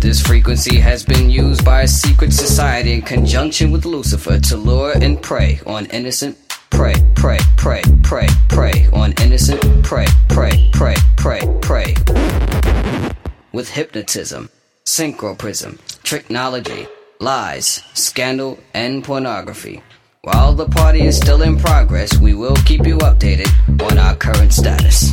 This frequency has been used by a secret society in conjunction with Lucifer to lure and prey on innocent prey, prey, prey, prey, prey on innocent prey, prey, prey, prey, prey. With hypnotism, synchroprism, technology, lies, scandal, and pornography. While the party is still in progress, we will keep you updated on our current status.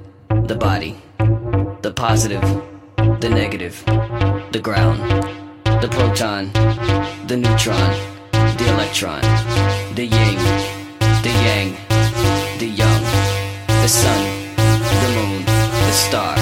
the body, the positive, the negative, the ground, the proton, the neutron, the electron, the yin, the yang, the young, the sun, the moon, the star,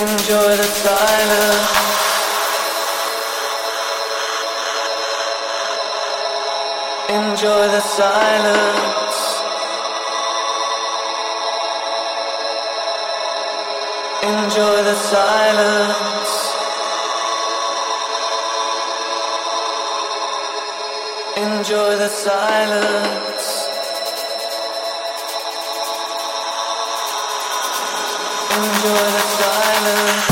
Enjoy the love.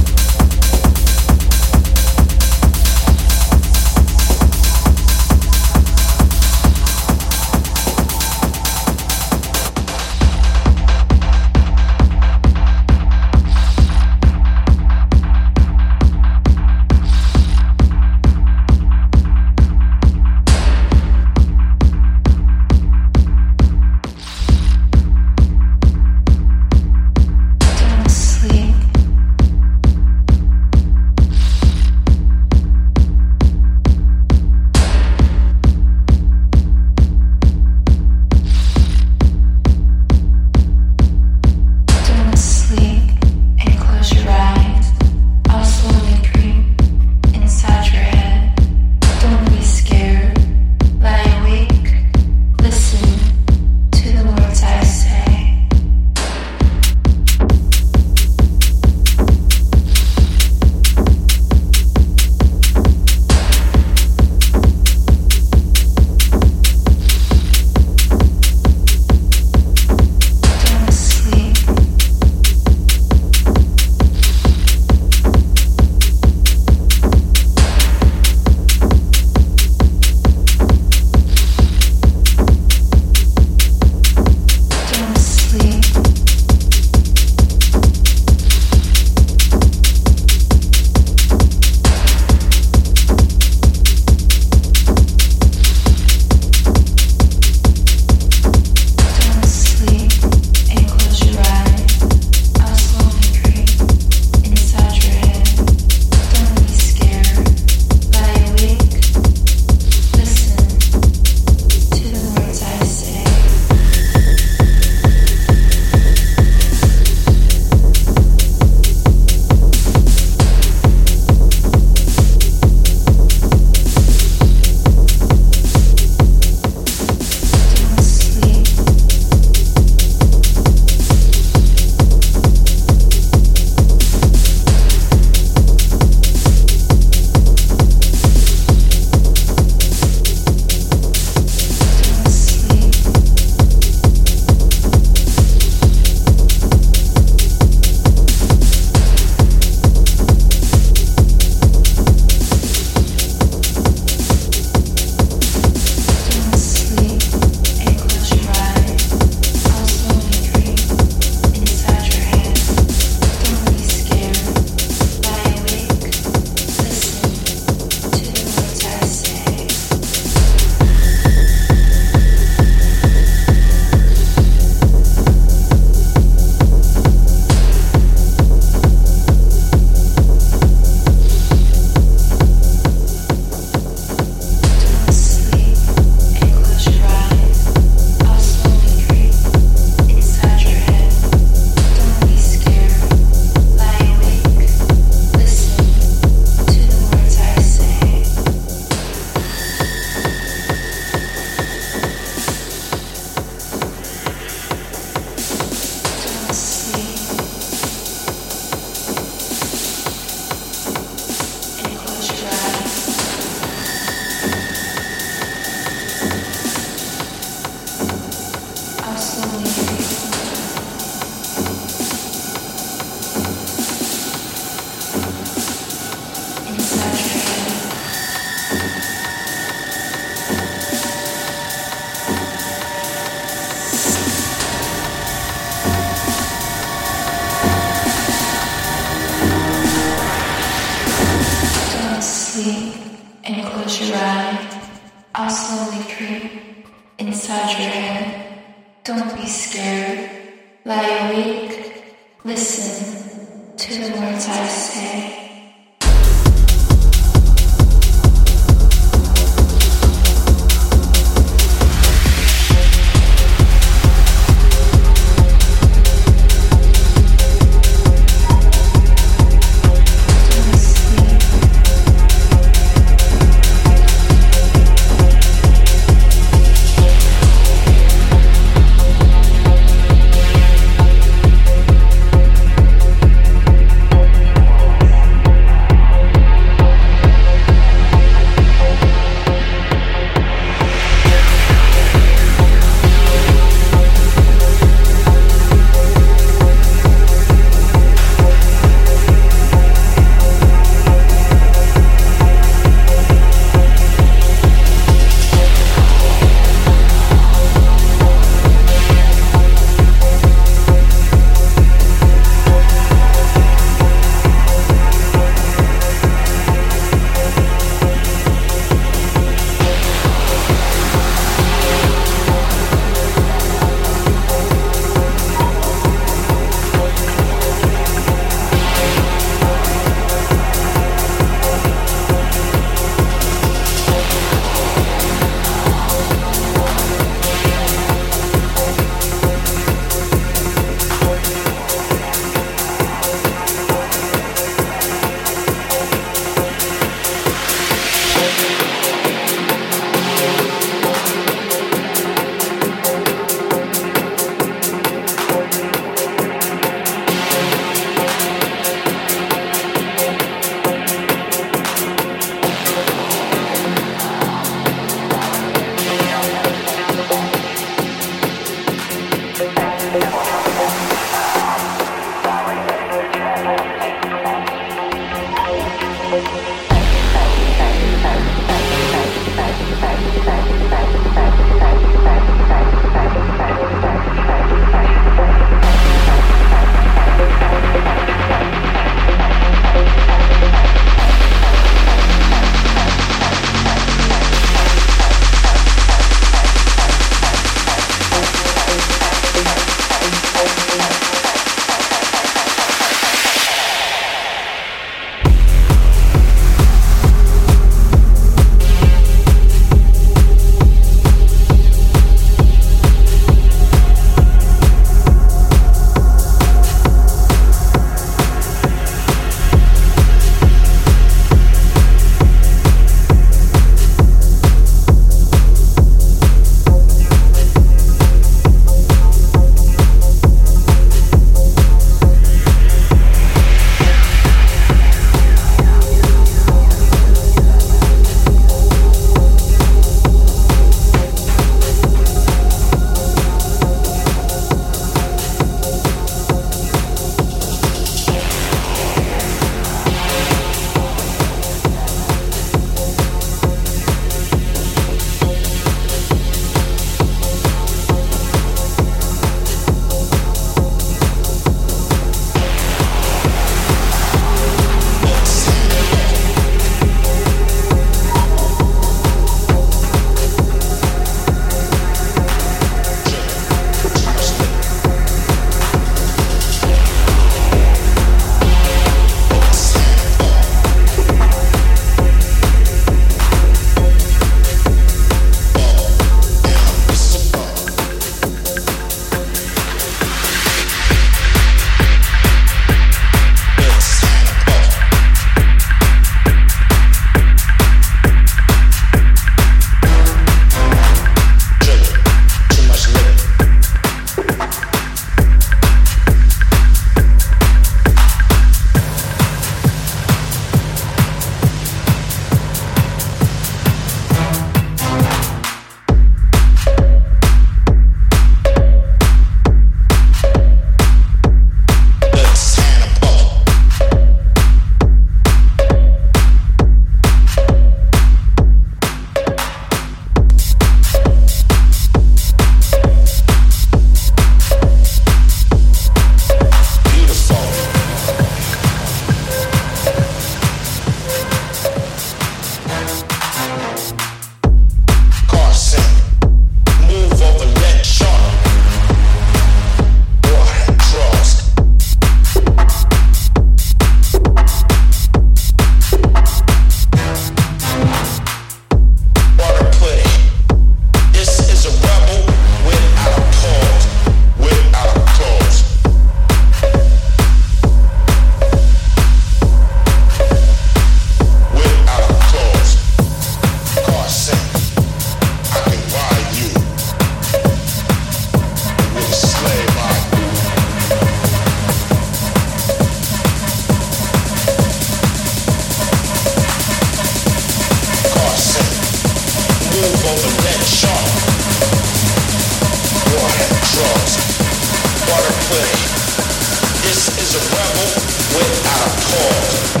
This is a rebel without a cause.